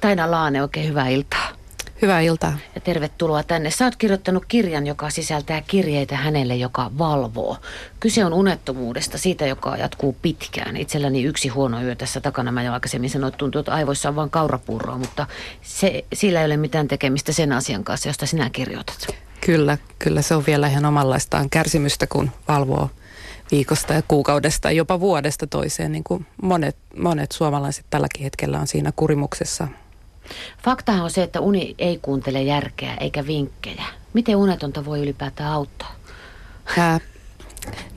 Taina Laane, oikein hyvää iltaa. Hyvää iltaa. Ja tervetuloa tänne. Sä oot kirjoittanut kirjan, joka sisältää kirjeitä hänelle, joka valvoo. Kyse on unettomuudesta, siitä, joka jatkuu pitkään. Itselläni yksi huono yö tässä takana. Mä jo aikaisemmin sanoin, että tuntuu, että aivoissa on vain kaurapurroa, mutta se, sillä ei ole mitään tekemistä sen asian kanssa, josta sinä kirjoitat. Kyllä, kyllä se on vielä ihan omanlaistaan kärsimystä, kun valvoo viikosta ja kuukaudesta, jopa vuodesta toiseen, niin kuin monet, monet suomalaiset tälläkin hetkellä on siinä kurimuksessa. Faktahan on se, että uni ei kuuntele järkeä eikä vinkkejä. Miten unetonta voi ylipäätään auttaa? Ää,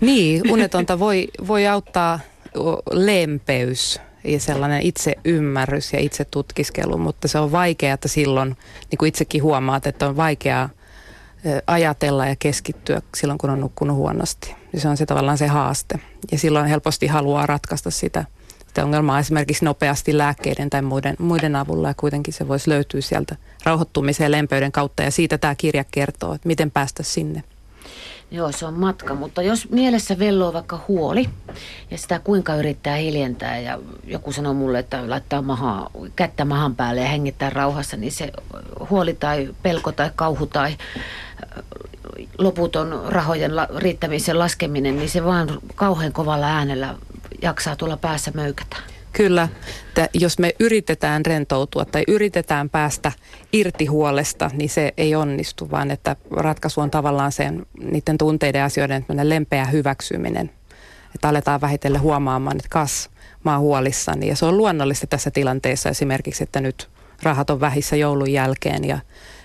niin, unetonta voi, voi auttaa lempeys ja sellainen itse ymmärrys ja itse tutkiskelu, mutta se on vaikeaa silloin, niin kuin itsekin huomaat, että on vaikeaa ajatella ja keskittyä silloin, kun on nukkunut huonosti. Ja se on se tavallaan se haaste. Ja silloin helposti haluaa ratkaista sitä, sitä ongelmaa esimerkiksi nopeasti lääkkeiden tai muiden, muiden avulla. Ja kuitenkin se voisi löytyä sieltä rauhoittumisen ja lempeyden kautta. Ja siitä tämä kirja kertoo, että miten päästä sinne. Joo, se on matka, mutta jos mielessä velloo vaikka huoli ja sitä kuinka yrittää hiljentää ja joku sanoo mulle, että laittaa maha, kättä mahan päälle ja hengittää rauhassa, niin se huoli tai pelko tai kauhu tai loputon rahojen riittämisen laskeminen, niin se vaan kauhean kovalla äänellä jaksaa tulla päässä möykätä. Kyllä, että jos me yritetään rentoutua tai yritetään päästä irti huolesta, niin se ei onnistu, vaan että ratkaisu on tavallaan sen niiden tunteiden ja asioiden lempeä hyväksyminen. Että aletaan vähitellen huomaamaan, että kas, mä oon huolissani. Ja se on luonnollista tässä tilanteessa esimerkiksi, että nyt rahat on vähissä joulun jälkeen ja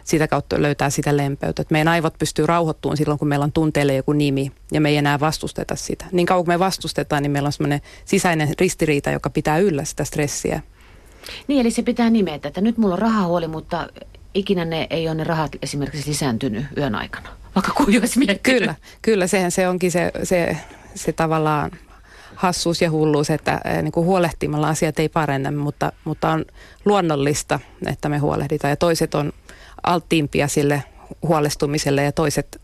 sitä kautta löytää sitä lempeyttä. Että meidän aivot pystyy rauhoittumaan silloin, kun meillä on tunteille joku nimi ja me ei enää vastusteta sitä. Niin kauan kun me vastustetaan, niin meillä on semmoinen sisäinen ristiriita, joka pitää yllä sitä stressiä. Niin, eli se pitää nimetä, että nyt mulla on rahahuoli, mutta ikinä ne ei ole ne rahat esimerkiksi lisääntynyt yön aikana, vaikka kuin olisi Kyllä, kyllä, sehän se onkin se, se, se tavallaan hassuus ja hulluus, että niin kuin huolehtimalla asiat ei parane, mutta, mutta on luonnollista, että me huolehditaan. Ja toiset on alttiimpia sille huolestumiselle ja toiset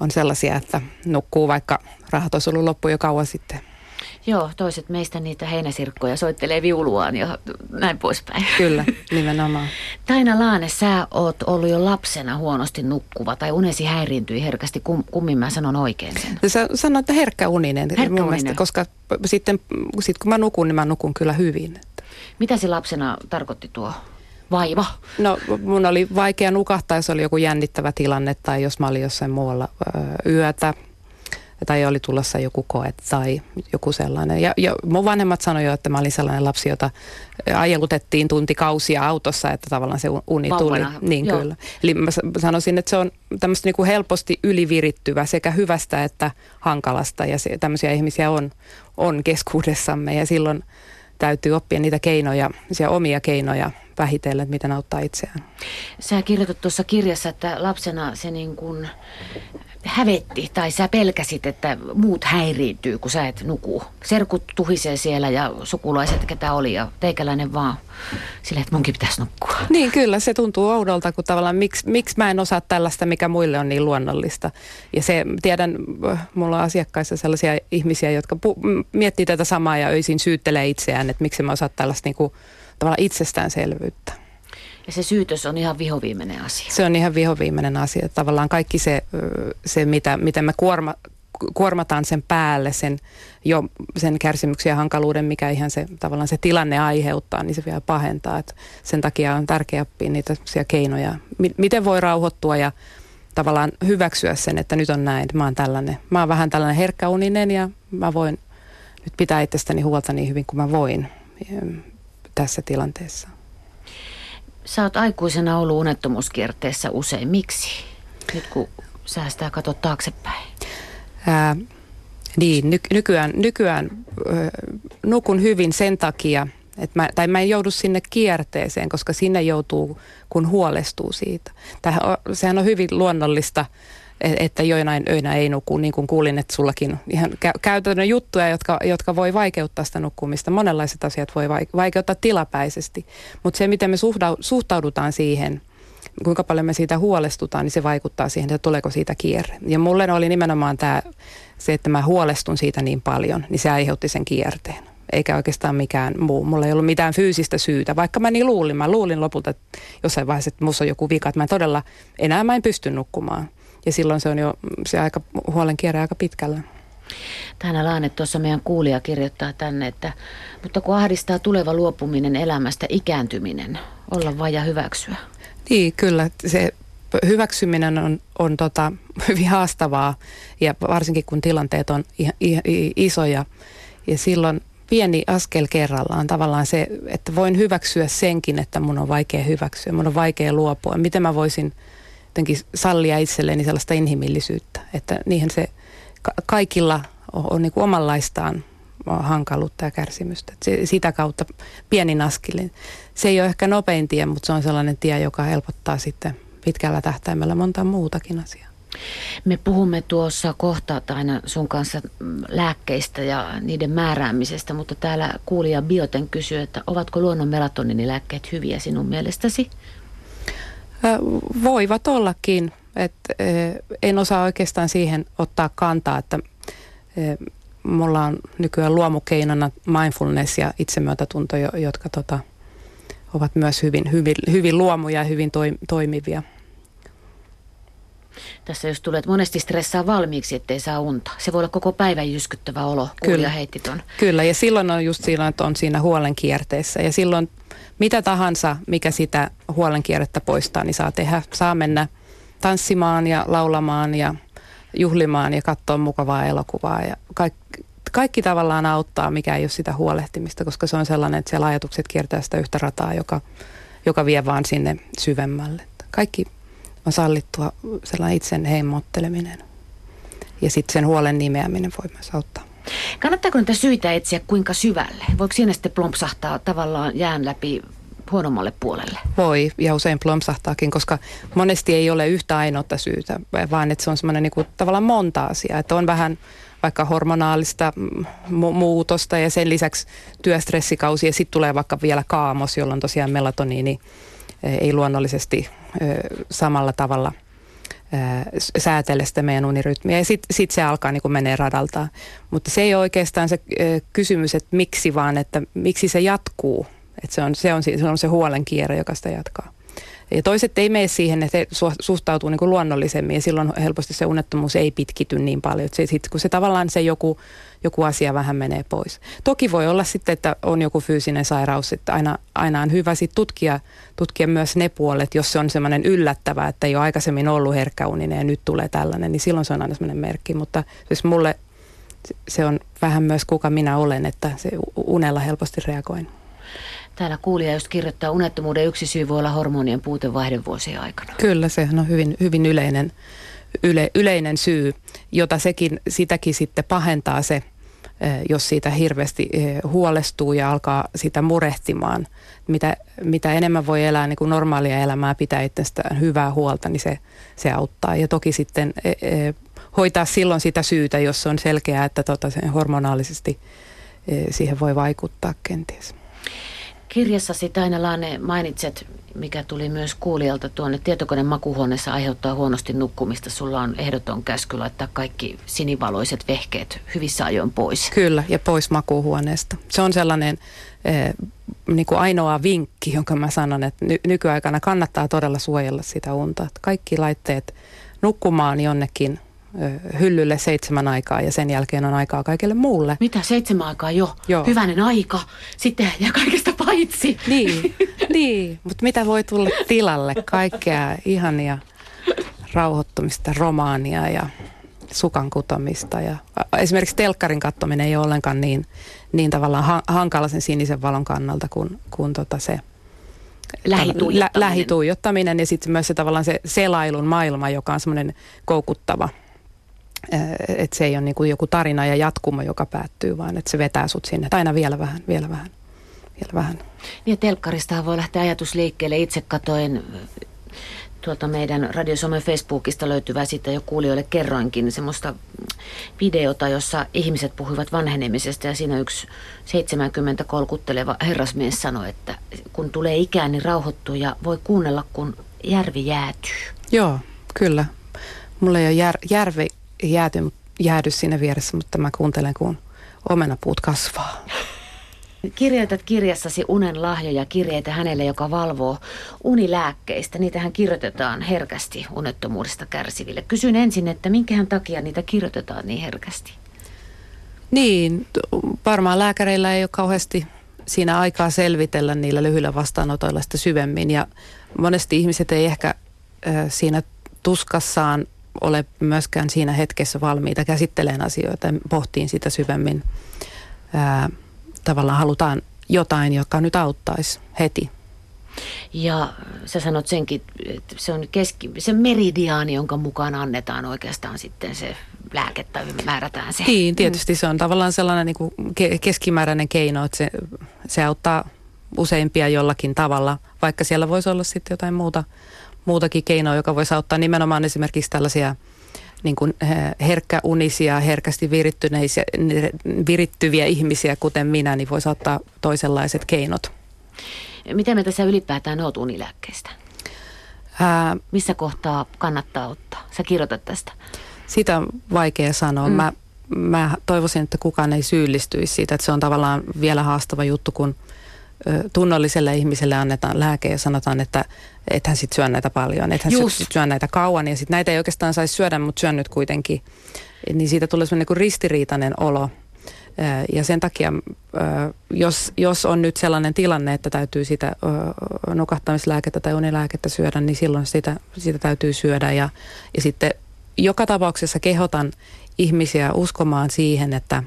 on sellaisia, että nukkuu vaikka rahat olisi ollut loppu jo kauan sitten. Joo, toiset meistä niitä heinäsirkkoja soittelee viuluaan ja näin poispäin. Kyllä, nimenomaan. Taina Laane, sä oot ollut jo lapsena huonosti nukkuva tai unesi häiriintyi herkästi. Kum, kummin mä sanon oikein sen? Sä sanoit, että herkkä uninen. Herkkä uninen. koska sitten sit kun mä nukun, niin mä nukun kyllä hyvin. Mitä se lapsena tarkoitti tuo vaiva? No mun oli vaikea nukahtaa, jos oli joku jännittävä tilanne tai jos mä olin jossain muualla yötä tai oli tulossa joku koe tai joku sellainen. Ja, ja mun vanhemmat sanoivat että mä olin sellainen lapsi, jota ajelutettiin tuntikausia autossa, että tavallaan se uni tuli. Niin Joo. kyllä. Eli mä sanoisin, että se on tämmöistä niin kuin helposti ylivirittyvä sekä hyvästä että hankalasta ja se, tämmöisiä ihmisiä on, on keskuudessamme ja silloin täytyy oppia niitä keinoja, omia keinoja vähitellen, että miten auttaa itseään. Sä kirjoitat tuossa kirjassa, että lapsena se niin kuin hävetti tai sä pelkäsit, että muut häiriintyy, kun sä et nuku. Serkut tuhisee siellä ja sukulaiset, ketä oli ja teikäläinen vaan silleen, että munkin pitäisi nukkua. Niin kyllä, se tuntuu oudolta, kun tavallaan miksi, miksi mä en osaa tällaista, mikä muille on niin luonnollista. Ja se, tiedän, mulla on asiakkaissa sellaisia ihmisiä, jotka pu- miettii tätä samaa ja öisin syyttelee itseään, että miksi mä osaan tällaista niin kuin, tavallaan itsestäänselvyyttä. Ja se syytös on ihan vihoviimeinen asia. Se on ihan vihoviimeinen asia. Tavallaan kaikki se, se mitä, mitä me kuorma, kuormataan sen päälle, sen, jo, sen kärsimyksen ja hankaluuden, mikä ihan se, tavallaan se tilanne aiheuttaa, niin se vielä pahentaa. Et sen takia on tärkeää oppia niitä keinoja. M- miten voi rauhoittua ja tavallaan hyväksyä sen, että nyt on näin, mä oon tällainen. Mä oon vähän tällainen herkkäuninen ja mä voin nyt pitää itsestäni huolta niin hyvin kuin mä voin tässä tilanteessa. Sä oot aikuisena ollut unettomuuskierteessä usein. Miksi? Nyt kun sä sitä katsot taaksepäin. Ää, niin, ny- nykyään, nykyään ö, nukun hyvin sen takia, että mä, tai mä en joudu sinne kierteeseen, koska sinne joutuu, kun huolestuu siitä. Tähän, sehän on hyvin luonnollista että joinain öinä ei nuku, niin kuin kuulin, että sullakin ihan käytännön juttuja, jotka, jotka voi vaikeuttaa sitä nukkumista. Monenlaiset asiat voi vaikeuttaa tilapäisesti, mutta se, miten me suhtaudutaan siihen, kuinka paljon me siitä huolestutaan, niin se vaikuttaa siihen, että tuleeko siitä kierre. Ja mulle oli nimenomaan tämä, se, että mä huolestun siitä niin paljon, niin se aiheutti sen kierteen. eikä oikeastaan mikään muu. Mulla ei ollut mitään fyysistä syytä, vaikka mä niin luulin. Mä luulin lopulta että jossain vaiheessa, että musta on joku vika, että mä todella enää mä en pysty nukkumaan. Ja silloin se on jo se aika huolen kierre aika pitkällä. Tänä Laane tuossa meidän kuulija kirjoittaa tänne, että mutta kun ahdistaa tuleva luopuminen elämästä, ikääntyminen, olla vain ja hyväksyä. Niin, kyllä. Se hyväksyminen on, on tota, hyvin haastavaa ja varsinkin kun tilanteet on isoja ja silloin pieni askel kerrallaan tavallaan se, että voin hyväksyä senkin, että mun on vaikea hyväksyä, mun on vaikea luopua. Miten mä voisin jotenkin sallia itselleni sellaista inhimillisyyttä, että niihin se kaikilla on, on niin kuin omanlaistaan hankaluutta ja kärsimystä. Se, sitä kautta pienin askelin. Se ei ole ehkä nopein tie, mutta se on sellainen tie, joka helpottaa sitten pitkällä tähtäimellä monta muutakin asiaa. Me puhumme tuossa kohta aina sun kanssa lääkkeistä ja niiden määräämisestä, mutta täällä kuulija Bioten kysyy, että ovatko luonnon melatoninilääkkeet hyviä sinun mielestäsi? Voivat ollakin. Et, en osaa oikeastaan siihen ottaa kantaa, että mulla on nykyään luomukeinona mindfulness ja itsemyötätunto, jotka tota, ovat myös hyvin, hyvin, hyvin luomuja ja hyvin toimivia. Tässä jos tulet monesti stressaa valmiiksi, ettei saa unta. Se voi olla koko päivän jyskyttävä olo, Kyllä. heitti ton. Kyllä, ja silloin on just silloin, että on siinä huolen kierteessä. Ja silloin mitä tahansa, mikä sitä huolen kierrettä poistaa, niin saa tehdä. Saa mennä tanssimaan ja laulamaan ja juhlimaan ja katsoa mukavaa elokuvaa. Ja kaikki, kaikki tavallaan auttaa, mikä ei ole sitä huolehtimista, koska se on sellainen, että siellä ajatukset kiertää sitä yhtä rataa, joka, joka vie vaan sinne syvemmälle. Kaikki on sallittua sellainen itsen heimotteleminen. Ja sitten sen huolen nimeäminen voi myös auttaa. Kannattaako niitä syitä etsiä kuinka syvälle? Voiko siinä sitten plompsahtaa tavallaan jään läpi huonommalle puolelle? Voi, ja usein plompsahtaakin, koska monesti ei ole yhtä ainoata syytä, vaan että se on semmoinen niin tavallaan monta asiaa. Että on vähän vaikka hormonaalista mu- muutosta ja sen lisäksi työstressikausi ja sitten tulee vaikka vielä kaamos, jolloin tosiaan melatoniini ei luonnollisesti samalla tavalla säätele sitä meidän unirytmiä. Ja sitten sit se alkaa niin menee radalta. Mutta se ei ole oikeastaan se kysymys, että miksi, vaan että miksi se jatkuu. Että se, on, se, on, se on se huolen kierre, joka sitä jatkaa. Ja toiset ei mene siihen, että he suhtautuu niin kuin luonnollisemmin ja silloin helposti se unettomuus ei pitkity niin paljon. Se, sit, kun se tavallaan se joku, joku asia vähän menee pois. Toki voi olla sitten, että on joku fyysinen sairaus, että aina, aina on hyvä sit tutkia, tutkia myös ne puolet, jos se on semmoinen yllättävä, että ei ole aikaisemmin ollut herkkäuninen ja nyt tulee tällainen, niin silloin se on aina semmoinen merkki. Mutta siis mulle se on vähän myös kuka minä olen, että se unella helposti reagoin. Täällä kuulija just kirjoittaa, unettomuuden yksi syy voi olla hormonien puute vaihdevuosien aikana. Kyllä, se on hyvin, hyvin yleinen, yle, yleinen syy, jota sekin, sitäkin sitten pahentaa se, eh, jos siitä hirveästi eh, huolestuu ja alkaa sitä murehtimaan. Mitä, mitä enemmän voi elää niin kuin normaalia elämää, pitää itsestään hyvää huolta, niin se, se auttaa. Ja toki sitten eh, hoitaa silloin sitä syytä, jos on selkeää, että tota, sen hormonaalisesti siihen voi vaikuttaa kenties. Kirjassasi Taina Laane mainitset, mikä tuli myös kuulijalta tuonne tietokoneen makuhuoneessa aiheuttaa huonosti nukkumista. Sulla on ehdoton käsky laittaa kaikki sinivaloiset vehkeet hyvissä ajoin pois. Kyllä, ja pois makuuhuoneesta. Se on sellainen eh, niin kuin ainoa vinkki, jonka mä sanon, että ny- nykyaikana kannattaa todella suojella sitä unta. Kaikki laitteet nukkumaan jonnekin hyllylle seitsemän aikaa ja sen jälkeen on aikaa kaikille muulle. Mitä, seitsemän aikaa jo? Joo. Hyvänen aika. Sitten ja kaikesta paitsi. Niin, niin. mutta mitä voi tulla tilalle? Kaikkea ihania rauhoittumista, romaania ja sukan kutomista. Ja esimerkiksi telkkarin kattominen ei ole ollenkaan niin, niin tavallaan hankala sen sinisen valon kannalta kuin, kuin tota se lähituijottaminen. Lä, lähituijottaminen ja sitten myös se tavallaan se selailun maailma, joka on semmoinen koukuttava – että se ei ole niin kuin joku tarina ja jatkumo, joka päättyy, vaan että se vetää sut sinne. Aina vielä vähän, vielä vähän, vielä vähän. Niin telkkaristahan voi lähteä ajatus liikkeelle. Itse katoin tuolta meidän Radio Some Facebookista löytyvää, siitä jo kuulijoille kerroinkin, semmoista videota, jossa ihmiset puhuivat vanhenemisesta ja siinä yksi 70 kolkutteleva herrasmies sanoi, että kun tulee ikään, niin rauhoittuu ja voi kuunnella, kun järvi jäätyy. Joo, kyllä. Mulla ei ole jär, järvi jääty, jäädy siinä vieressä, mutta mä kuuntelen, kun omenapuut kasvaa. Kirjoitat kirjassasi unen lahjoja kirjeitä hänelle, joka valvoo unilääkkeistä. Niitähän kirjoitetaan herkästi unettomuudesta kärsiville. Kysyn ensin, että minkähän takia niitä kirjoitetaan niin herkästi? Niin, varmaan lääkäreillä ei ole kauheasti siinä aikaa selvitellä niillä lyhyillä vastaanotoilla sitä syvemmin. Ja monesti ihmiset ei ehkä siinä tuskassaan ole myöskään siinä hetkessä valmiita käsittelemään asioita ja pohtiin sitä syvemmin. Ää, tavallaan halutaan jotain, joka nyt auttaisi heti. Ja sä sanot senkin, että se on keski, se meridiaani, jonka mukaan annetaan oikeastaan sitten se lääke tai määrätään se. Niin, tietysti se on tavallaan sellainen niin kuin keskimääräinen keino, että se, se auttaa useimpia jollakin tavalla, vaikka siellä voisi olla sitten jotain muuta, muutakin keinoa, joka voisi auttaa nimenomaan esimerkiksi tällaisia niin kuin eh, herkkäunisia, herkästi virittyneisiä, virittyviä ihmisiä, kuten minä, niin voisi ottaa toisenlaiset keinot. Miten me tässä ylipäätään oot unilääkkeistä? Ää, Missä kohtaa kannattaa ottaa? Sä kirjoitat tästä. Sitä on vaikea sanoa. Mm. Mä, mä toivoisin, että kukaan ei syyllistyisi siitä, että se on tavallaan vielä haastava juttu, kun – tunnolliselle ihmiselle annetaan lääke ja sanotaan, että et hän sitten syö näitä paljon, että hän sit syö näitä kauan ja sitten näitä ei oikeastaan saisi syödä, mutta syön nyt kuitenkin. Niin siitä tulee sellainen niin ristiriitainen olo. Ja sen takia, jos, jos on nyt sellainen tilanne, että täytyy sitä nukahtamislääkettä tai unilääkettä syödä, niin silloin sitä, sitä täytyy syödä. Ja, ja sitten joka tapauksessa kehotan ihmisiä uskomaan siihen, että,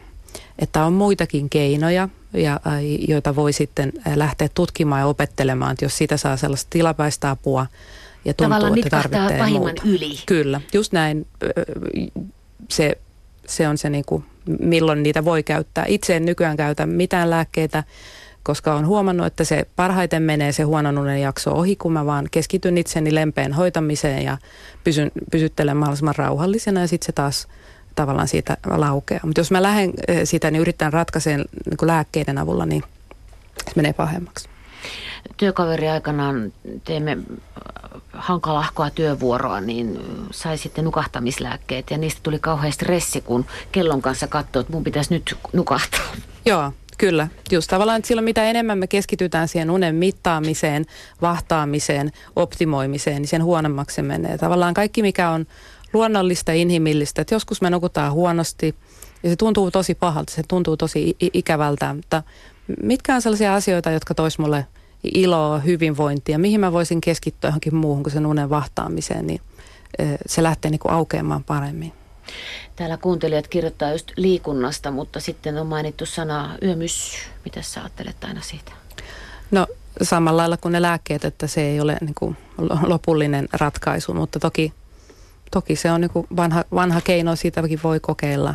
että on muitakin keinoja – ja, joita voi sitten lähteä tutkimaan ja opettelemaan, että jos sitä saa sellaista tilapäistä apua ja tuntuu, Tavallaan että tarvitsee muuta. yli. Kyllä, just näin. Se, se on se, niin kuin, milloin niitä voi käyttää. Itse en nykyään käytä mitään lääkkeitä, koska olen huomannut, että se parhaiten menee se huonon unen jakso ohi, kun mä vaan keskityn itseni lempeen hoitamiseen ja pysyn, pysyttelen mahdollisimman rauhallisena ja sitten se taas – tavallaan siitä laukea. Mutta jos mä lähden eh, sitä, niin yritän ratkaiseen niin lääkkeiden avulla, niin se menee pahemmaksi. Työkaveri aikanaan teemme äh, hankalahkoa työvuoroa, niin sai sitten nukahtamislääkkeet ja niistä tuli kauhean stressi, kun kellon kanssa katsoi, että mun pitäisi nyt nukahtaa. Joo, Kyllä, just tavallaan, että silloin mitä enemmän me keskitytään siihen unen mittaamiseen, vahtaamiseen, optimoimiseen, niin sen huonommaksi se menee. Tavallaan kaikki, mikä on luonnollista ja inhimillistä. Että joskus me nukutaan huonosti ja se tuntuu tosi pahalta, se tuntuu tosi ikävältä, mutta mitkä on sellaisia asioita, jotka tois mulle iloa, hyvinvointia, mihin mä voisin keskittyä johonkin muuhun kuin sen unen vahtaamiseen, niin se lähtee niin kuin aukeamaan paremmin. Täällä kuuntelijat kirjoittaa just liikunnasta, mutta sitten on mainittu sana yömys. Mitä sä ajattelet aina siitä? No samalla lailla kuin ne lääkkeet, että se ei ole niin kuin lopullinen ratkaisu, mutta toki toki se on niin vanha, vanha keino, siitäkin voi kokeilla,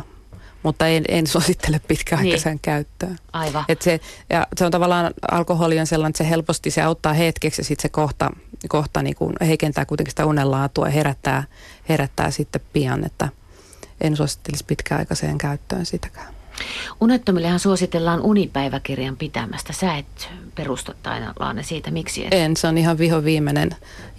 mutta en, en suosittele pitkäaikaisen niin. käyttöön. Aivan. Et se, ja se on tavallaan, alkoholi on sellainen, että se helposti se auttaa hetkeksi ja sitten se kohta, kohta niin kuin heikentää kuitenkin sitä unenlaatua ja herättää, herättää sitten pian, että en suosittelisi pitkäaikaiseen käyttöön sitäkään. Unettomillehan suositellaan unipäiväkirjan pitämästä. Sä et perusta aina siitä. Miksi et? En, se on ihan viho viimeinen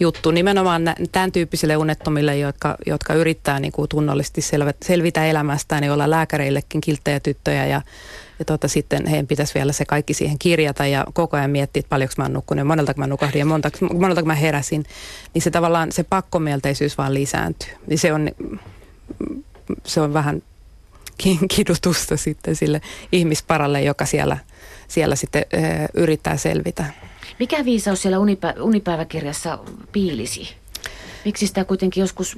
juttu. Nimenomaan tämän tyyppisille unettomille, jotka, jotka yrittää niin kuin tunnollisesti selvitä elämästään ja olla lääkäreillekin kilttejä tyttöjä ja ja tota, sitten heidän pitäisi vielä se kaikki siihen kirjata ja koko ajan miettiä, että paljonko mä oon nukkunut monelta mä nukahdin ja monta, monelta mä heräsin. Niin se tavallaan se pakkomielteisyys vaan lisääntyy. Niin se on, se on vähän kidutusta sitten sille ihmisparalle, joka siellä, siellä sitten yrittää selvitä. Mikä viisaus siellä unipä, unipäiväkirjassa piilisi? Miksi sitä kuitenkin joskus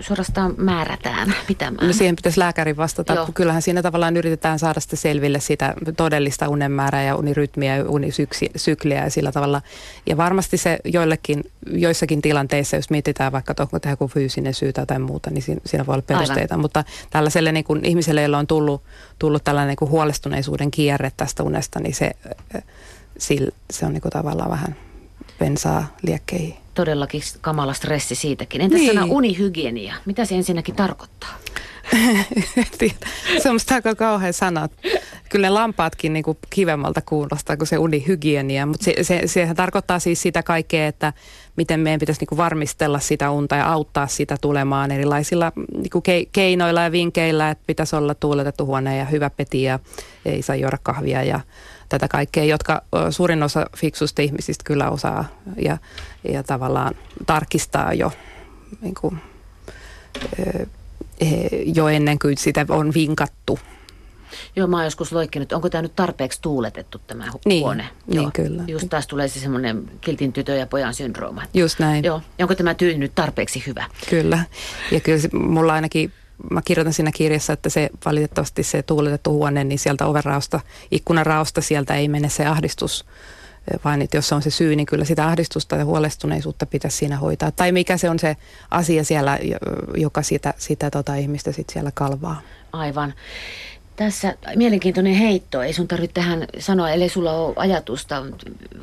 suorastaan määrätään pitämään? No siihen pitäisi lääkärin vastata. Joo. Kyllähän siinä tavallaan yritetään saada sitä selville sitä todellista unenmäärää ja unirytmiä ja unisykliä ja sillä tavalla. Ja varmasti se joillekin, joissakin tilanteissa, jos mietitään vaikka onko tämä joku fyysinen syy tai jotain muuta, niin siinä, siinä voi olla perusteita. Aivan. Mutta tällaiselle niin kuin ihmiselle, jolla on tullut, tullut tällainen niin kuin huolestuneisuuden kierre tästä unesta, niin se, se on niin kuin tavallaan vähän bensaa liekkeihin todellakin kamala stressi siitäkin. Entä niin. sana unihygienia? Mitä se ensinnäkin tarkoittaa? se on aika kauhean sana. Kyllä ne lampaatkin niin kuin kivemmalta kuulostaa kuin se unihygienia, mutta se, se, sehän tarkoittaa siis sitä kaikkea, että miten meidän pitäisi niin kuin varmistella sitä unta ja auttaa sitä tulemaan erilaisilla niin kuin keinoilla ja vinkeillä, että pitäisi olla tuuletettu huone ja hyvä peti ja ei saa juoda kahvia ja tätä kaikkea, jotka suurin osa fiksusta ihmisistä kyllä osaa ja, ja tavallaan tarkistaa jo, niin kuin, jo ennen kuin sitä on vinkattu. Joo, mä oon joskus loikkinut, onko tämä nyt tarpeeksi tuuletettu tämä niin, huone? Niin, Joo. kyllä. Just taas tulee se semmoinen kiltin tytön ja pojan syndrooma. Just näin. Joo, onko tämä tyyli nyt tarpeeksi hyvä? Kyllä, ja kyllä se, mulla ainakin mä kirjoitan siinä kirjassa, että se valitettavasti se tuuletettu huone, niin sieltä ovenraosta, ikkunaraosta sieltä ei mene se ahdistus, vaan että jos on se syy, niin kyllä sitä ahdistusta ja huolestuneisuutta pitäisi siinä hoitaa. Tai mikä se on se asia siellä, joka sitä, sitä tota ihmistä sitten siellä kalvaa. Aivan. Tässä mielenkiintoinen heitto. Ei sun tarvitse tähän sanoa, ellei sulla ole ajatusta.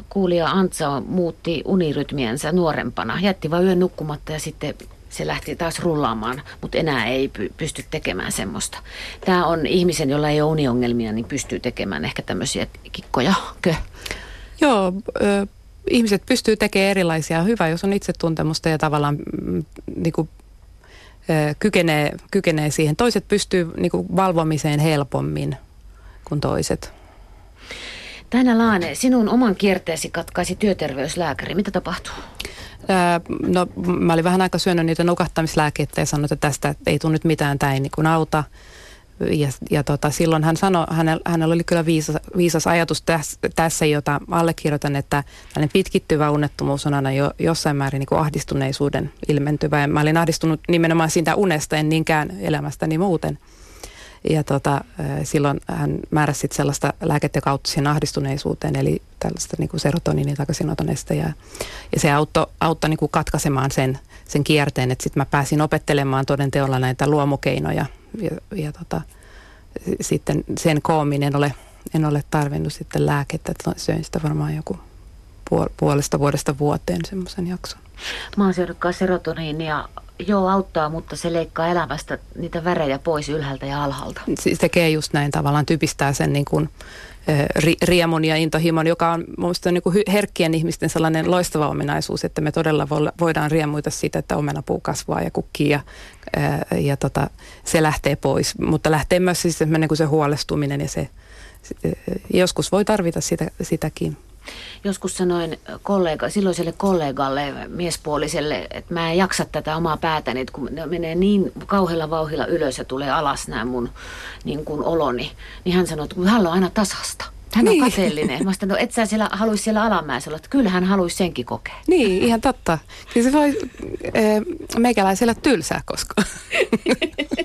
Kuulija Antsa muutti unirytmiensä nuorempana. Jätti vain yön nukkumatta ja sitten se lähti taas rullaamaan, mutta enää ei pysty tekemään semmoista. Tämä on ihmisen, jolla ei ole uniongelmia, niin pystyy tekemään ehkä tämmöisiä kikkoja. Kö? Joo, ö, ihmiset pystyy tekemään erilaisia. Hyvä, jos on itsetuntemusta ja tavallaan mm, niin kuin, ö, kykenee, kykenee siihen. Toiset pystyy niin kuin, valvomiseen helpommin kuin toiset. Tänä Laane, sinun oman kierteesi katkaisi työterveyslääkäri. Mitä tapahtuu? No mä olin vähän aika syönyt niitä nukahtamislääkkeitä ja sanoin, että tästä ei tule nyt mitään, tämä ei niin kuin auta. Ja, ja tota, silloin hän sanoi, hänellä, hänellä oli kyllä viisas, viisas ajatus tässä, tässä, jota allekirjoitan, että tällainen pitkittyvä unettomuus on aina jo, jossain määrin niin kuin ahdistuneisuuden ilmentyvä. Ja mä olin ahdistunut nimenomaan siitä unesta, en niinkään elämästäni muuten. Ja tota, silloin hän määräsi sit sellaista lääkettä, joka auttoi siihen ahdistuneisuuteen, eli tällaista niin serotoniinin takaisinotonnesta. Ja, ja se auttoi, auttoi niin kuin katkaisemaan sen, sen kierteen, että sitten mä pääsin opettelemaan todenteolla näitä luomukeinoja. Ja, ja tota, sitten sen koomin en ole, en ole tarvinnut sitten lääkettä, että söin sitä varmaan joku puolesta vuodesta vuoteen semmoisen jakson. Mä oon syönyt serotoniinia Joo, auttaa, mutta se leikkaa elämästä niitä värejä pois ylhäältä ja alhaalta. Siis tekee just näin tavallaan, typistää sen niin kuin, ri, riemun ja intohimon, joka on minusta niin kuin herkkien ihmisten sellainen loistava ominaisuus, että me todella voidaan riemuita siitä, että omenapuu kasvaa ja kukkii ja, ja tota, se lähtee pois. Mutta lähtee myös siis niin kuin se huolestuminen ja se, joskus voi tarvita sitä, sitäkin. Joskus sanoin kollega, silloiselle kollegalle, miespuoliselle, että mä en jaksa tätä omaa päätäni, että kun menee niin kauhealla vauhilla ylös ja tulee alas nämä mun niin kuin oloni, niin hän sanoi, että hän on aina tasasta. Hän niin. on kateellinen. Mä sanoin, no et sä siellä, haluaisi siellä alamäessä olla, että kyllä hän haluaisi senkin kokea. Niin, ihan totta. Kyllä se voi e, meikäläisellä tylsää koskaan.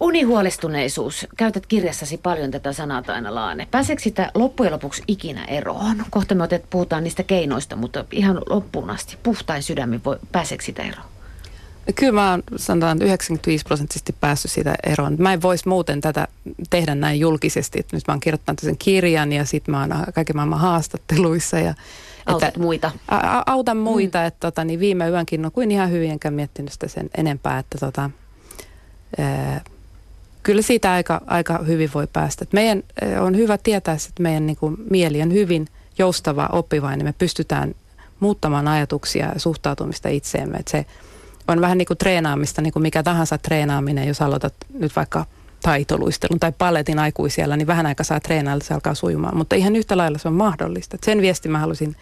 Unihuolestuneisuus. Käytät kirjassasi paljon tätä sanaa aina Laane. Pääseekö sitä loppujen lopuksi ikinä eroon? Kohta me otet, puhutaan niistä keinoista, mutta ihan loppuun asti. Puhtain sydämin, voi, pääseekö sitä eroon? Kyllä mä oon sanotaan 95 prosenttisesti päässyt siitä eroon. Mä en voisi muuten tätä tehdä näin julkisesti. Nyt mä oon kirjoittanut sen kirjan ja sitten mä oon kaiken maailman haastatteluissa. Ja, Autat että, muita. A, autan muita. Mm. Että tota, niin viime yönkin, no kuin ihan hyvin enkä miettinyt sitä sen enempää. Että tota, kyllä siitä aika, aika hyvin voi päästä. Et meidän on hyvä tietää, että meidän niin kuin, mieli on hyvin joustava, oppivainen. Me pystytään muuttamaan ajatuksia ja suhtautumista itseemme. Et se on vähän niin kuin treenaamista, niin kuin mikä tahansa treenaaminen, jos aloitat nyt vaikka taitoluistelun tai paletin aikuisiellä, niin vähän aikaa saa treenailla, se alkaa sujumaan. Mutta ihan yhtä lailla se on mahdollista. Et sen viesti mä halusin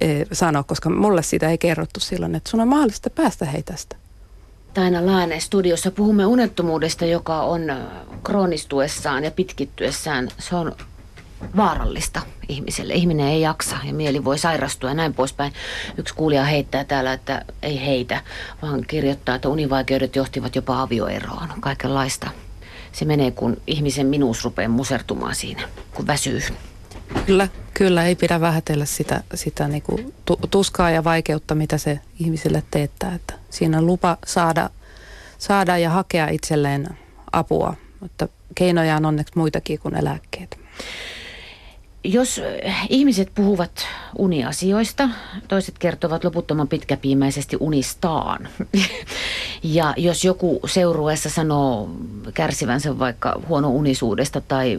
e, sanoa, koska mulle sitä ei kerrottu silloin, että sun on mahdollista päästä hei tästä. Taina Laane studiossa puhumme unettomuudesta, joka on kroonistuessaan ja pitkittyessään. Se on vaarallista ihmiselle. Ihminen ei jaksa ja mieli voi sairastua ja näin poispäin. Yksi kuulija heittää täällä, että ei heitä, vaan kirjoittaa, että univaikeudet johtivat jopa avioeroon. Kaikenlaista. Se menee, kun ihmisen minuus rupeaa musertumaan siinä, kun väsyy. Kyllä, kyllä ei pidä vähätellä sitä, sitä niin kuin tuskaa ja vaikeutta, mitä se ihmiselle teettää. Että siinä on lupa saada, saada ja hakea itselleen apua, mutta keinoja on onneksi muitakin kuin eläkkeet. Jos ihmiset puhuvat uniasioista, toiset kertovat loputtoman pitkäpiimäisesti unistaan. ja jos joku seurueessa sanoo kärsivänsä vaikka huono unisuudesta tai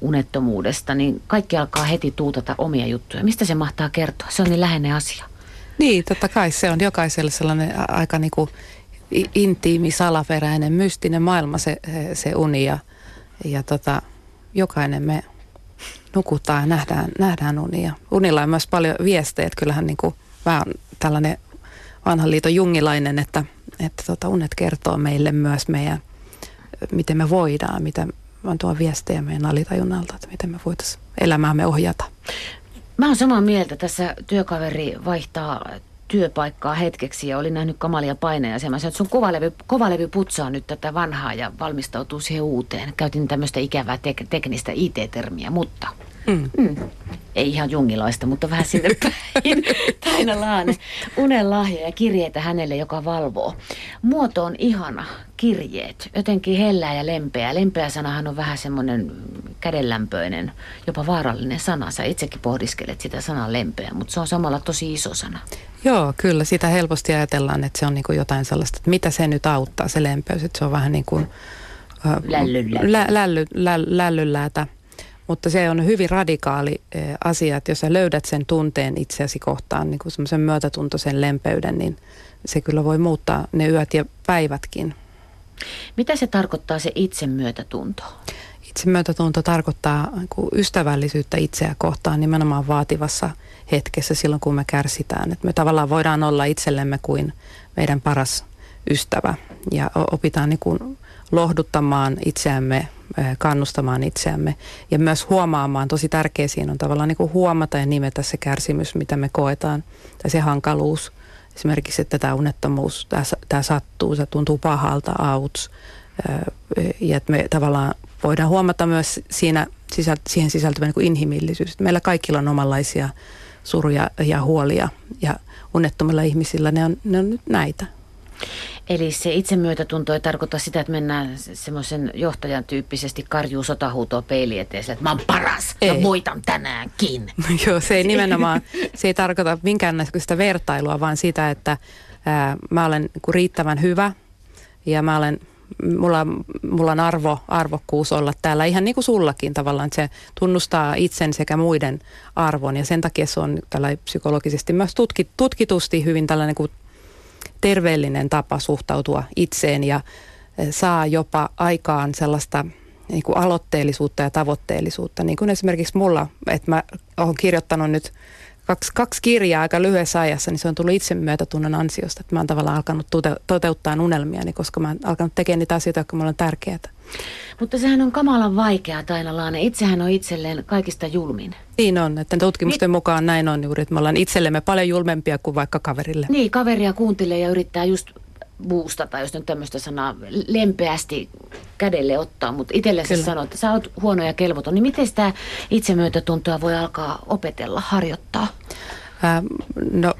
unettomuudesta, niin kaikki alkaa heti tuutata omia juttuja. Mistä se mahtaa kertoa? Se on niin läheinen asia. Niin, totta kai se on jokaiselle sellainen aika niin kuin intiimi, salaperäinen, mystinen maailma se, se uni ja, ja tota, jokainen me nukutaan ja nähdään, nähdään unia. Unilla on myös paljon viestejä, että kyllähän niin kuin vähän tällainen vanhan liiton jungilainen, että, että tota, unet kertoo meille myös meidän, miten me voidaan, mitä on tuo viestejä meidän alitajunnalta, että miten me voitaisiin elämäämme ohjata. Mä oon samaa mieltä. Tässä työkaveri vaihtaa työpaikkaa hetkeksi ja oli nähnyt kamalia paineja. Ja mä sanoin, että sun kovalevy, kovalevy putsaa nyt tätä vanhaa ja valmistautuu siihen uuteen. Käytin tämmöistä ikävää tek- teknistä IT-termiä, mutta mm. Mm, ei ihan jungilaista, mutta vähän sinne päin. Taina Laane, unen lahja ja kirjeitä hänelle, joka valvoo. Muoto on ihana, kirjeet, jotenkin hellää ja lempeä. Lempeä sanahan on vähän semmoinen kädenlämpöinen, jopa vaarallinen sana. Sä itsekin pohdiskelet sitä sanaa lempeä, mutta se on samalla tosi iso sana. Joo, kyllä. Sitä helposti ajatellaan, että se on niin jotain sellaista, että mitä se nyt auttaa, se lempeys. Että se on vähän niin kuin... Lällyläätä. Mutta se on hyvin radikaali asia, että jos sä löydät sen tunteen itseäsi kohtaan, niin kuin semmoisen myötätuntoisen lempeyden, niin se kyllä voi muuttaa ne yöt ja päivätkin. Mitä se tarkoittaa se itsemyötätunto? Itsemyötätunto tarkoittaa niin ystävällisyyttä itseä kohtaan nimenomaan vaativassa hetkessä silloin, kun me kärsitään. Et me tavallaan voidaan olla itsellemme kuin meidän paras ystävä ja opitaan niin kuin lohduttamaan itseämme, kannustamaan itseämme ja myös huomaamaan, tosi tärkeä siinä on tavallaan niin kuin huomata ja nimetä se kärsimys, mitä me koetaan, tai se hankaluus. Esimerkiksi, että tämä unettomuus, tämä, tämä sattuu, se tuntuu pahalta, auts. Ja että me tavallaan voidaan huomata myös siinä, siihen sisältyvä niin kuin inhimillisyys. Meillä kaikilla on omanlaisia suruja ja huolia ja unettomilla ihmisillä ne on, ne on nyt näitä. Eli se itsemyötätunto ei tarkoita sitä, että mennään semmoisen johtajan tyyppisesti karjuu sotahuutoa peili eteen, että mä oon paras, ei. mä voitan tänäänkin. Joo, se ei nimenomaan, se ei tarkoita minkäännäköistä vertailua, vaan sitä, että ää, mä olen riittävän hyvä ja mä olen mulla, mulla on arvo, arvokkuus olla täällä ihan niin kuin sullakin tavallaan, että se tunnustaa itsen sekä muiden arvon ja sen takia se on tällä psykologisesti myös tutkit, tutkitusti hyvin tällainen kuin terveellinen tapa suhtautua itseen ja e, saa jopa aikaan sellaista niin kuin aloitteellisuutta ja tavoitteellisuutta. Niin kuin esimerkiksi mulla, että mä oon kirjoittanut nyt kaksi, kaksi kirjaa aika lyhyessä ajassa, niin se on tullut itsemyötätunnon ansiosta. Että mä oon tavallaan alkanut tote, toteuttaa unelmiani, koska mä oon alkanut tekemään niitä asioita, jotka mulle on tärkeitä. Mutta sehän on kamalan vaikeaa, Taina Laane. Itsehän on itselleen kaikista julmin. Niin on, että tutkimusten niin. mukaan näin on juuri, että me ollaan itsellemme paljon julmempia kuin vaikka kaverille. Niin, kaveria kuuntelee ja yrittää just boostata, jos nyt tämmöistä sanaa lempeästi kädelle ottaa, mutta itselle sä sanoo, että sä oot huono ja kelvoton, niin miten sitä itsemyötätuntoa voi alkaa opetella, harjoittaa? No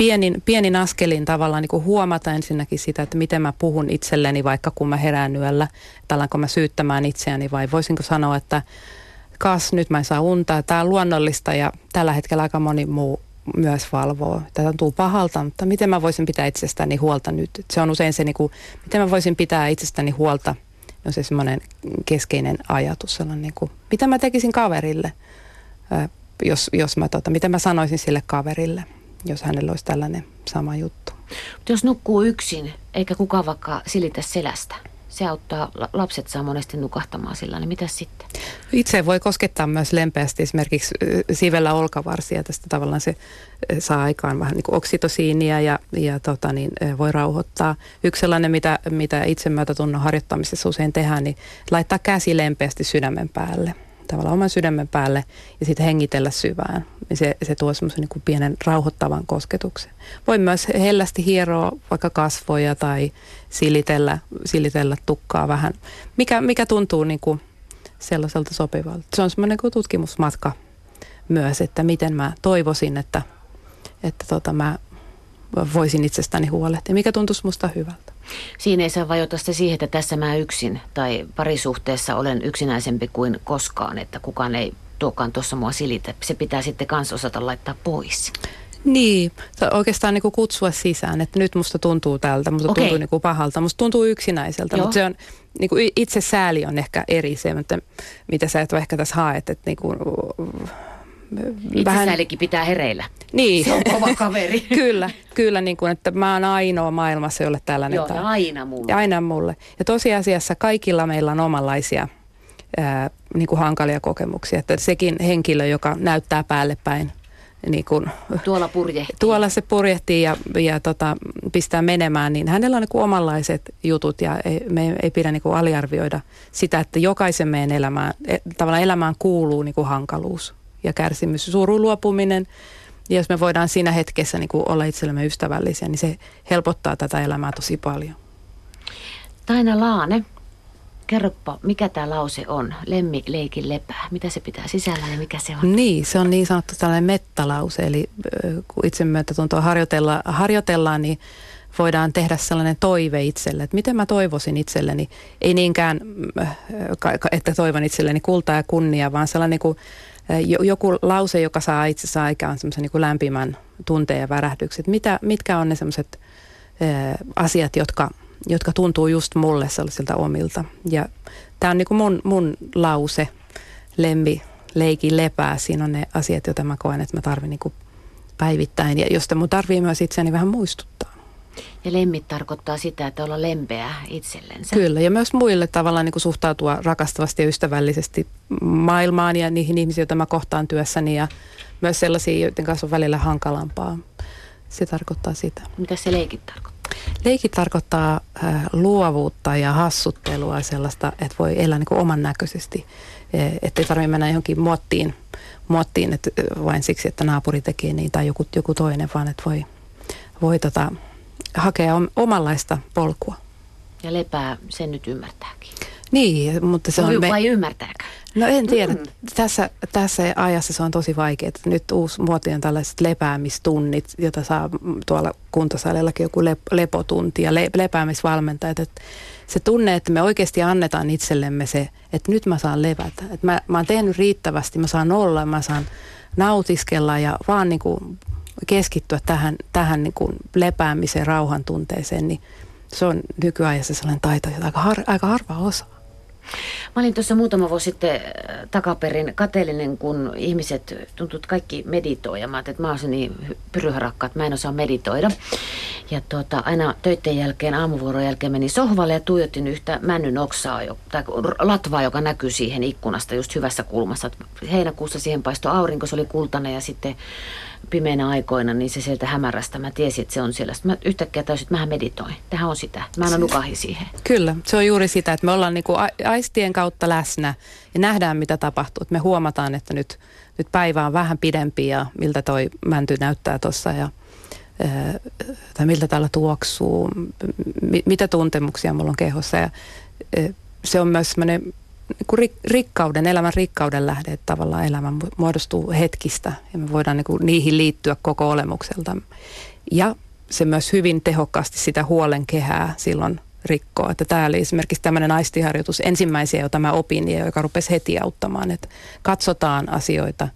pienin, pienin askelin tavallaan niin kuin huomata ensinnäkin sitä, että miten mä puhun itselleni vaikka kun mä herään yöllä, että alanko mä syyttämään itseäni vai voisinko sanoa, että kas nyt mä en saa unta, tämä on luonnollista ja tällä hetkellä aika moni muu myös valvoo. Tätä tuntuu pahalta, mutta miten mä voisin pitää itsestäni huolta nyt? Se on usein se, niin kuin, miten mä voisin pitää itsestäni huolta, on se semmoinen keskeinen ajatus, sellainen niin kuin, mitä mä tekisin kaverille, jos, jos mä, tota, mitä mä sanoisin sille kaverille, jos hänellä olisi tällainen sama juttu. Mutta jos nukkuu yksin, eikä kukaan vaikka silitä selästä, se auttaa, lapset saa monesti nukahtamaan sillä, niin mitä sitten? Itse voi koskettaa myös lempeästi esimerkiksi sivellä olkavarsia. Tästä tavallaan se saa aikaan vähän niin kuin oksitosiinia ja, ja tota niin, voi rauhoittaa. Yksi sellainen, mitä, mitä itsemyötätunnon harjoittamisessa usein tehdään, niin laittaa käsi lempeästi sydämen päälle tavallaan oman sydämen päälle ja sitten hengitellä syvään. Niin se, se tuo semmoisen niin pienen rauhoittavan kosketuksen. Voi myös hellästi hieroa vaikka kasvoja tai silitellä, silitellä tukkaa vähän, mikä, mikä tuntuu niin kuin sellaiselta sopivalta. Se on semmoinen niin tutkimusmatka myös, että miten mä toivoisin, että, että tota mä voisin itsestäni huolehtia, mikä tuntuisi musta hyvältä. Siinä ei saa vajota sitä siihen, että tässä mä yksin tai parisuhteessa olen yksinäisempi kuin koskaan, että kukaan ei tuokaan tuossa mua silitä. Se pitää sitten kans osata laittaa pois. Niin, oikeastaan niin kuin kutsua sisään, että nyt musta tuntuu tältä, musta okay. tuntuu niin kuin pahalta, musta tuntuu yksinäiseltä, Joo. mutta se on, niin kuin itse sääli on ehkä eri se, että mitä sä et ehkä tässä haet, että niin kuin, vähän... pitää hereillä. Niin. Se on kova kaveri. kyllä, kyllä niin kuin, että mä oon ainoa maailmassa, jolle tällainen. Joo, ja aina mulle. Ja aina mulle. Ja tosiasiassa kaikilla meillä on omanlaisia ää, niin kuin hankalia kokemuksia. Että sekin henkilö, joka näyttää päälle päin niin kuin, tuolla purjehtii. Tuolla se purjehtii ja, ja tota, pistää menemään, niin hänellä on niin kuin omanlaiset jutut ja ei, me ei pidä niin kuin aliarvioida sitä, että jokaisen meidän elämään, e, tavallaan elämään kuuluu niin kuin hankaluus ja kärsimys, suru luopuminen. Ja jos me voidaan siinä hetkessä niin kuin olla itsellemme ystävällisiä, niin se helpottaa tätä elämää tosi paljon. Taina Laane, Kerropa, mikä tämä lause on? Lemmi leikin lepää. Mitä se pitää sisällä ja mikä se on? Niin, se on niin sanottu tällainen mettalause. Eli kun itse tuntuu harjoitella, harjoitellaan, niin voidaan tehdä sellainen toive itselle, että miten mä toivoisin itselleni, ei niinkään, että toivon itselleni kultaa ja kunnia, vaan sellainen niin kuin, joku lause, joka saa itse saa aikaan semmoisen niin lämpimän tunteen ja värähdykset. Mitä, mitkä on ne semmoiset asiat, jotka jotka tuntuu just mulle sellaisilta omilta. Ja tämä on niin kuin mun, mun lause, lemmi, leiki, lepää. Siinä on ne asiat, joita mä koen, että mä tarvin niin päivittäin ja josta mun tarvii myös itseäni vähän muistuttaa. Ja lemmit tarkoittaa sitä, että olla lempeä itsellensä. Kyllä, ja myös muille tavallaan niin kuin suhtautua rakastavasti ja ystävällisesti maailmaan ja niihin ihmisiin, joita mä kohtaan työssäni ja myös sellaisiin, joiden kanssa on välillä hankalampaa. Se tarkoittaa sitä. Mitä se leikit tarkoittaa? Leikki tarkoittaa äh, luovuutta ja hassuttelua sellaista, että voi elää niin kuin oman näköisesti. E, että ei tarvitse mennä johonkin muottiin, muottiin että vain siksi, että naapuri tekee niin tai joku, joku toinen, vaan että voi, voi tota, hakea omanlaista polkua. Ja lepää sen nyt ymmärtääkin. Niin, mutta se on... Me... Vai ymmärtääkö? No en tiedä. Mm. Tässä, tässä ajassa se on tosi vaikeaa. Nyt uusi muoti on tällaiset lepäämistunnit, jota saa tuolla kuntosalillakin joku lep, lepotunti ja le, lepäämisvalmentajat. Että se tunne, että me oikeasti annetaan itsellemme se, että nyt mä saan levätä. Että mä, mä oon tehnyt riittävästi, mä saan olla, mä saan nautiskella ja vaan niin kuin keskittyä tähän, tähän niin kuin lepäämiseen, rauhantunteeseen, niin se on nykyajassa sellainen taito, jota aika, har, aika harva osaa. Mä olin tuossa muutama vuosi sitten äh, takaperin kateellinen, kun ihmiset tuntuvat kaikki meditoi. Mä että mä oon niin pyryharakka, että mä en osaa meditoida. Ja tuota, aina töiden jälkeen, aamuvuoron jälkeen menin sohvalle ja tuijotin yhtä männyn oksaa, tai latvaa, joka näkyy siihen ikkunasta just hyvässä kulmassa. Heinäkuussa siihen paistoi aurinko, se oli kultainen ja sitten pimeänä aikoina, niin se sieltä hämärästä, mä tiesin, että se on siellä. Sitten mä yhtäkkiä täysin, että mä meditoin. Tähän on sitä. Mä aina nukahin siihen. Kyllä, se on juuri sitä, että me ollaan niinku aistien kautta läsnä ja nähdään, mitä tapahtuu. Me huomataan, että nyt, nyt päivä on vähän pidempi ja miltä toi mänty näyttää tuossa ja tai miltä täällä tuoksuu, mitä tuntemuksia mulla on kehossa. Ja se on myös semmoinen niin rikkauden, elämän rikkauden lähde, että tavallaan elämä muodostuu hetkistä ja me voidaan niin kuin niihin liittyä koko olemukselta. Ja se myös hyvin tehokkaasti sitä huolen kehää silloin rikkoa. Että tämä oli esimerkiksi tämmöinen aistiharjoitus ensimmäisiä, jota mä opin ja joka rupesi heti auttamaan, että katsotaan asioita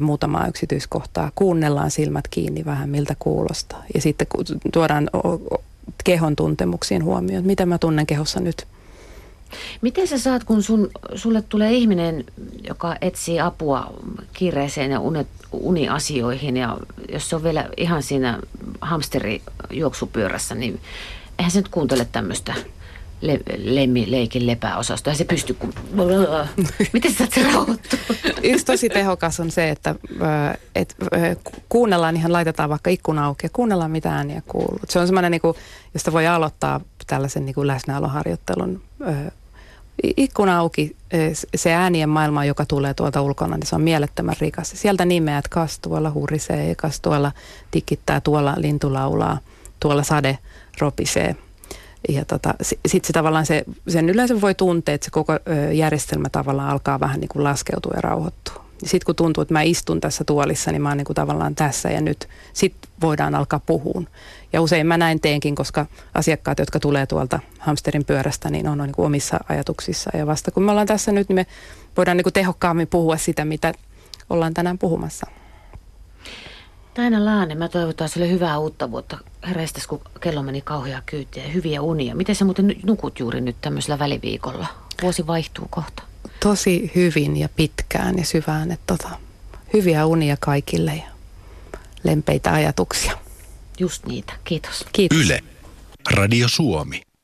muutamaa yksityiskohtaa, kuunnellaan silmät kiinni vähän miltä kuulostaa ja sitten tuodaan kehon tuntemuksiin huomioon, mitä mä tunnen kehossa nyt – Miten sä saat, kun sun, sulle tulee ihminen, joka etsii apua kiireeseen ja unet, uniasioihin ja jos se on vielä ihan siinä hamsterijuoksupyörässä, niin eihän se nyt kuuntele tämmöistä le, lemmi, leikin lepääosastoa. Eihän se pysty, kun... Miten sä se? Yksi tosi tehokas on se, että et, kuunnellaan, ihan laitetaan vaikka ikkuna auki ja kuunnellaan mitä ääniä kuuluu. Se on semmoinen, niin kuin, josta voi aloittaa tällaisen niin kuin läsnäoloharjoittelun ikkuna auki, se äänien maailma, joka tulee tuolta ulkona, niin se on mielettömän rikas. Sieltä nimeät, kas tuolla hurisee, kas tuolla tikittää, tuolla lintu laulaa, tuolla sade ropisee. Ja tota, sitten se tavallaan se, sen yleensä voi tuntea, että se koko järjestelmä tavallaan alkaa vähän niin kuin laskeutua ja rauhoittua. Sitten kun tuntuu, että mä istun tässä tuolissa, niin mä oon niin kuin tavallaan tässä ja nyt. Sitten voidaan alkaa puhuun. Ja usein mä näin teenkin, koska asiakkaat, jotka tulee tuolta hamsterin pyörästä, niin on, on niin kuin omissa ajatuksissa. Ja vasta kun me ollaan tässä nyt, niin me voidaan niin kuin tehokkaammin puhua sitä, mitä ollaan tänään puhumassa. Taina Laane, mä toivotan sulle hyvää uutta vuotta. Herästäs, kun kello meni kauheaa kyytiä ja hyviä unia. Miten sä muuten nukut juuri nyt tämmöisellä väliviikolla? Vuosi vaihtuu kohta. Tosi hyvin ja pitkään ja syvään. Että tota, hyviä unia kaikille ja lempeitä ajatuksia. Just niitä. Kiitos. Kiitos. Yle. Radio Suomi.